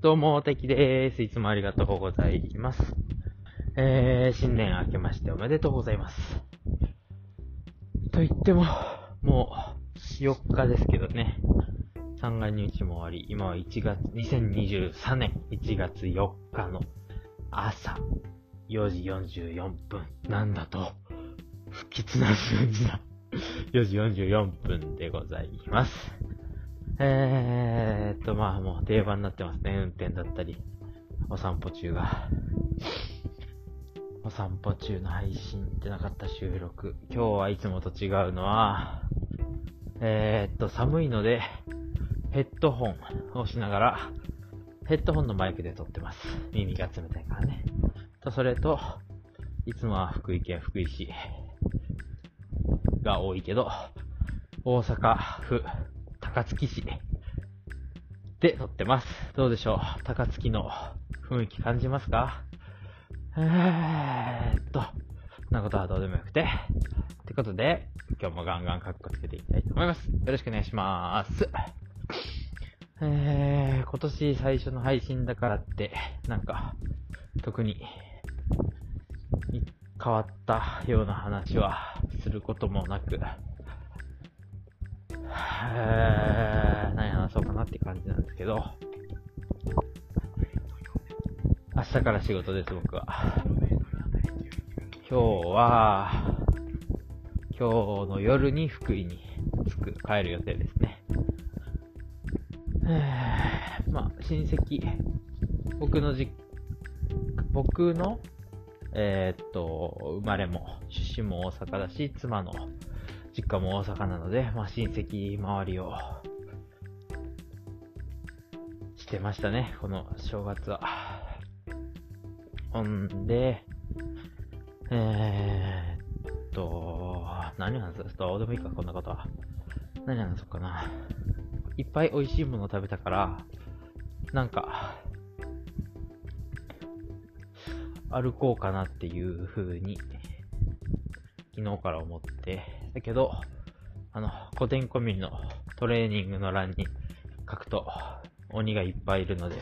どうも、てきです。いつもありがとうございます。えー、新年明けましておめでとうございます。と言っても、もう、4日ですけどね。三が日も終わり、今は1月、2023年1月4日の朝4時44分なんだと、不吉な数字だ。4時44分でございます。えーっと、まあもう定番になってますね。運転だったり、お散歩中が。お散歩中の配信ってなかった収録。今日はいつもと違うのは、えー、っと、寒いので、ヘッドホンをしながら、ヘッドホンのマイクで撮ってます。耳が冷たいからね。と、それと、いつもは福井県福井市が多いけど、大阪府高槻市で撮ってます。どうでしょう？高槻の雰囲気感じますか？えーっと、そんなことはどうでもよくて。ってことで、今日もガンガンカッコつけていきたいと思います。よろしくお願いします。えー、今年最初の配信だからって、なんか、特に、変わったような話はすることもなく、ー、何話そうかなって感じなんですけど、明日から仕事です、僕は。今日は、今日の夜に福井に着く、帰る予定ですね。まあ、親戚、僕のじ、僕の、えー、っと、生まれも、出身も大阪だし、妻の実家も大阪なので、まあ、親戚周りをしてましたね、この正月は。ほんで、えー、っと、何話すどうでもいいか、こんなことは。何話そうかな？いっぱい美味しいもの食べたから、なんか、歩こうかなっていう風に昨日から思って、だけど、あの、古典コミュのトレーニングの欄に書くと、鬼がいっぱいいるので、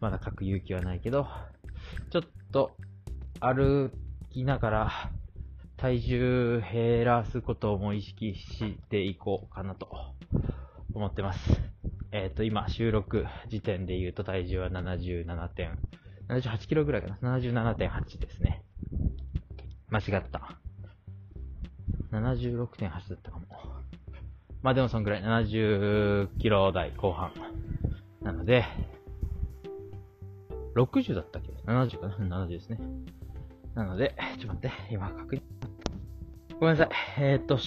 まだ書く勇気はないけど、ちょっと、歩きながら、体重減らすことも意識していこうかなと思ってます。えっ、ー、と、今、収録時点で言うと体重は77.78キロぐらいかな ?77.8 ですね。間違った。76.8だったかも。まあでもそんぐらい、70キロ台後半。なので、60だったっけ ?70 かな ?70 ですね。なので、ちょっと待って、今確認。ごめんなさい。えー、っと、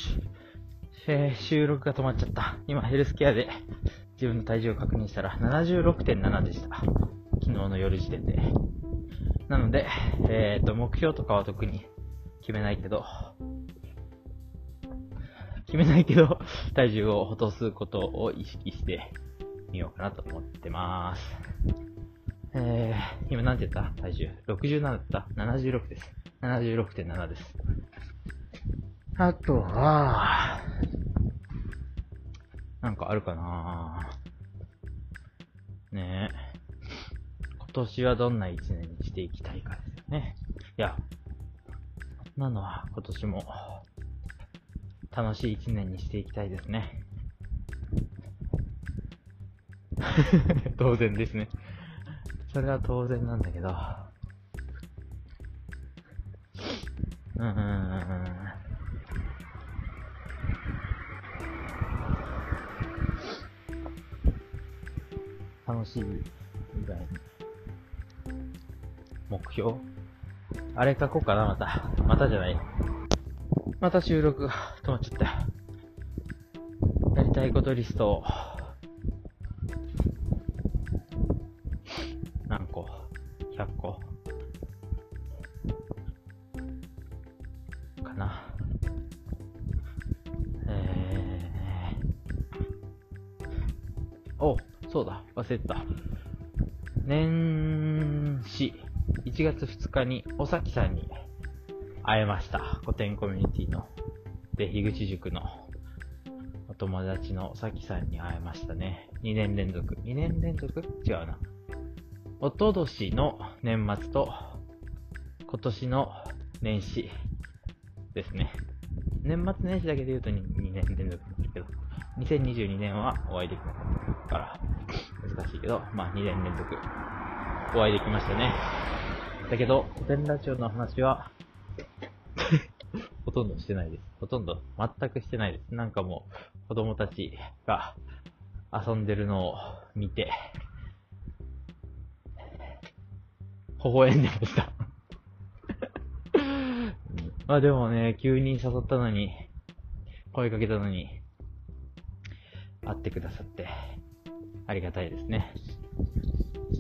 えー、収録が止まっちゃった。今ヘルスケアで自分の体重を確認したら76.7でした。昨日の夜時点で。なので、えー、っと、目標とかは特に決めないけど、決めないけど、体重を落とすことを意識してみようかなと思ってます。えー、今何て言った体重。67だった ?76 です。76.7です。あとは、なんかあるかな？ねえ。今年はどんな一年にしていきたいかですよね。いや、そんなのは今年も楽しい一年にしていきたいですね。当然ですね。それは当然なんだけど。うんうんうん。楽しい以外に。目標？あれ書こうかな、また。またじゃない。また収録がっちゃった。やりたいことリストを、何個 ?100 個かな。えー、お、そうだ、忘れてた。年始、1月2日に、おさきさんに会えました。古典コミュニティの、で、樋口塾のお友達のさきさんに会えましたね。2年連続。2年連続？違うな。おととしの年末と、今年の年始ですね。年末年始だけで言うと 2, 2年連続なんですけど、2022年はお会いできなかったから難しいけど、まあ2年連続お会いできましたね。だけど、古典ラジオの話はほとんどしてないです。ほとんど全くしてないです。なんかもう子供たちが遊んでるのを見て、微笑んでましたまあでもね、急に誘ったのに、声かけたのに、会ってくださって、ありがたいですね。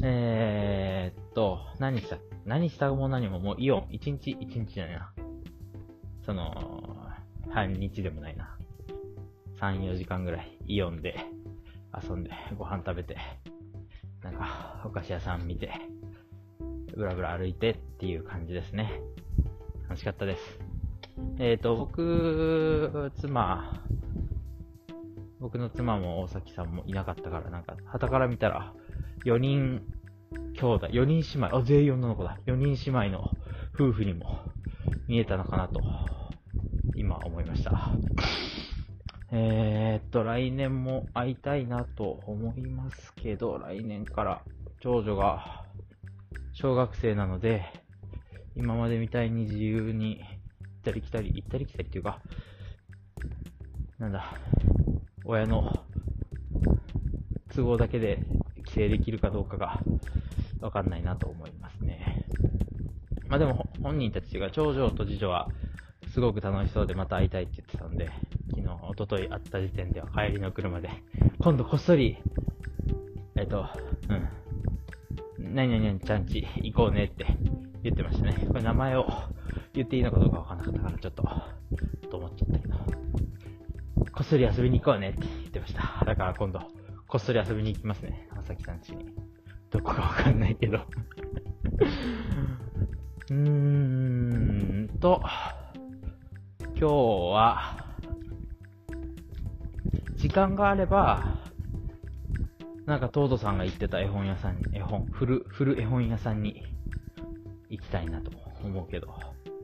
えー、っと、何した、何したも何ももうイオン、一日、一日じゃないな。その、半日でもないな。3、4時間ぐらいイオンで遊んで、ご飯食べて、なんか、お菓子屋さん見て、ぶらぶら歩いてっていう感じですね。楽しかったです。えっ、ー、と、僕、妻、僕の妻も大崎さんもいなかったから、なんか、旗から見たら、4人兄弟、4人姉妹、あ、全員女の子だ。4人姉妹の夫婦にも見えたのかなと、今思いました。えー、っと、来年も会いたいなと思いますけど、来年から長女が小学生なので、今までみたいに自由に行ったり来たり、行ったり来たりっていうか、なんだ、親の都合だけで帰省できるかどうかがわかんないなと思いますね。まあでも本人たちが長女と次女はすごく楽しそうでまた会いたいって言ってたんで、昨日、おととい会った時点では帰りの車で、今度こっそり、えっ、と、うん、何々ちゃんち行こうねって言ってましたね。これ名前を言っていいのかどうかわかんなかったからちょっと、と思っちゃったけど、こっそり遊びに行こうねって言ってました。だから今度、こっそり遊びに行きますね。まさきさん家に。どこかわかんないけどうーんと、今日は、時間があれば、なんか、トードさんが言ってた絵本屋さんに、絵本、フル、フル絵本屋さんに行きたいなと思うけど、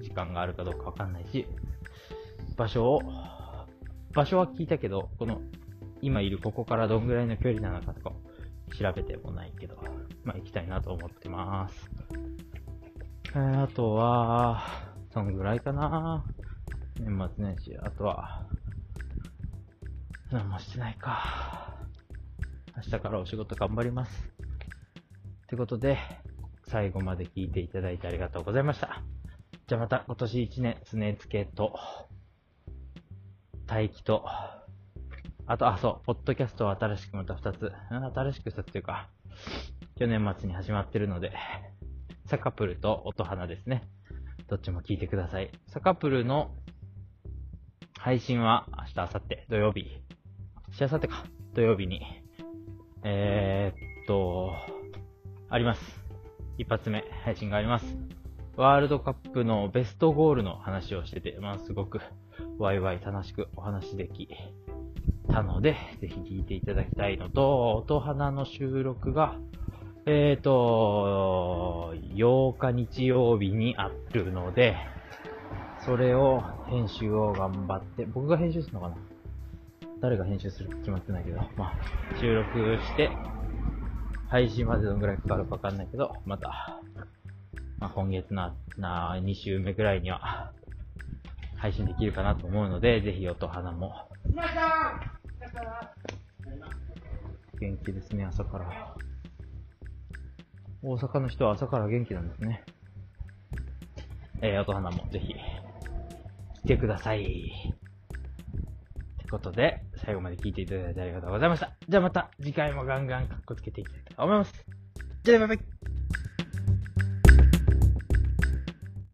時間があるかどうかわかんないし、場所を、場所は聞いたけど、この、今いるここからどんぐらいの距離なのかとか、調べてもないけど、まあ行きたいなと思ってます。え、あとは、そのぐらいかな。年末年始。あとは、何もしてないか。明日からお仕事頑張ります。ってことで、最後まで聞いていただいてありがとうございました。じゃあまた今年1年、常つけと、待機と、あと、あ、そう、ポッドキャストは新しくまた2つ、新しく2つというか、去年末に始まってるので、サカプルと音花ですね。どっちも聞いてください。サカプルの配信は明日、明後日、土曜日。しあさってか、土曜日に、えー、っと、あります。一発目、配信があります。ワールドカップのベストゴールの話をしてて、まあすごくワイワイ楽しくお話できたので、ぜひ聞いていただきたいのと、音花の収録が、えっ、ー、と、8日日曜日にあるので、それを編集を頑張って、僕が編集するのかな？誰が編集するか決まってないけど、まあ、収録して、配信までどのぐらいかかるかわかんないけど、また、まあ、今月な、な、2週目ぐらいには、配信できるかなと思うので、ぜひ音花も、元気ですね、朝から。大阪の人は朝から元気なんですね。えー、音花もぜひ、来てください。ってことで、最後まで聞いていただいてありがとうございました。じゃあまた次回もガンガンかっこつけていきたいと思います。じゃあ、バイバイ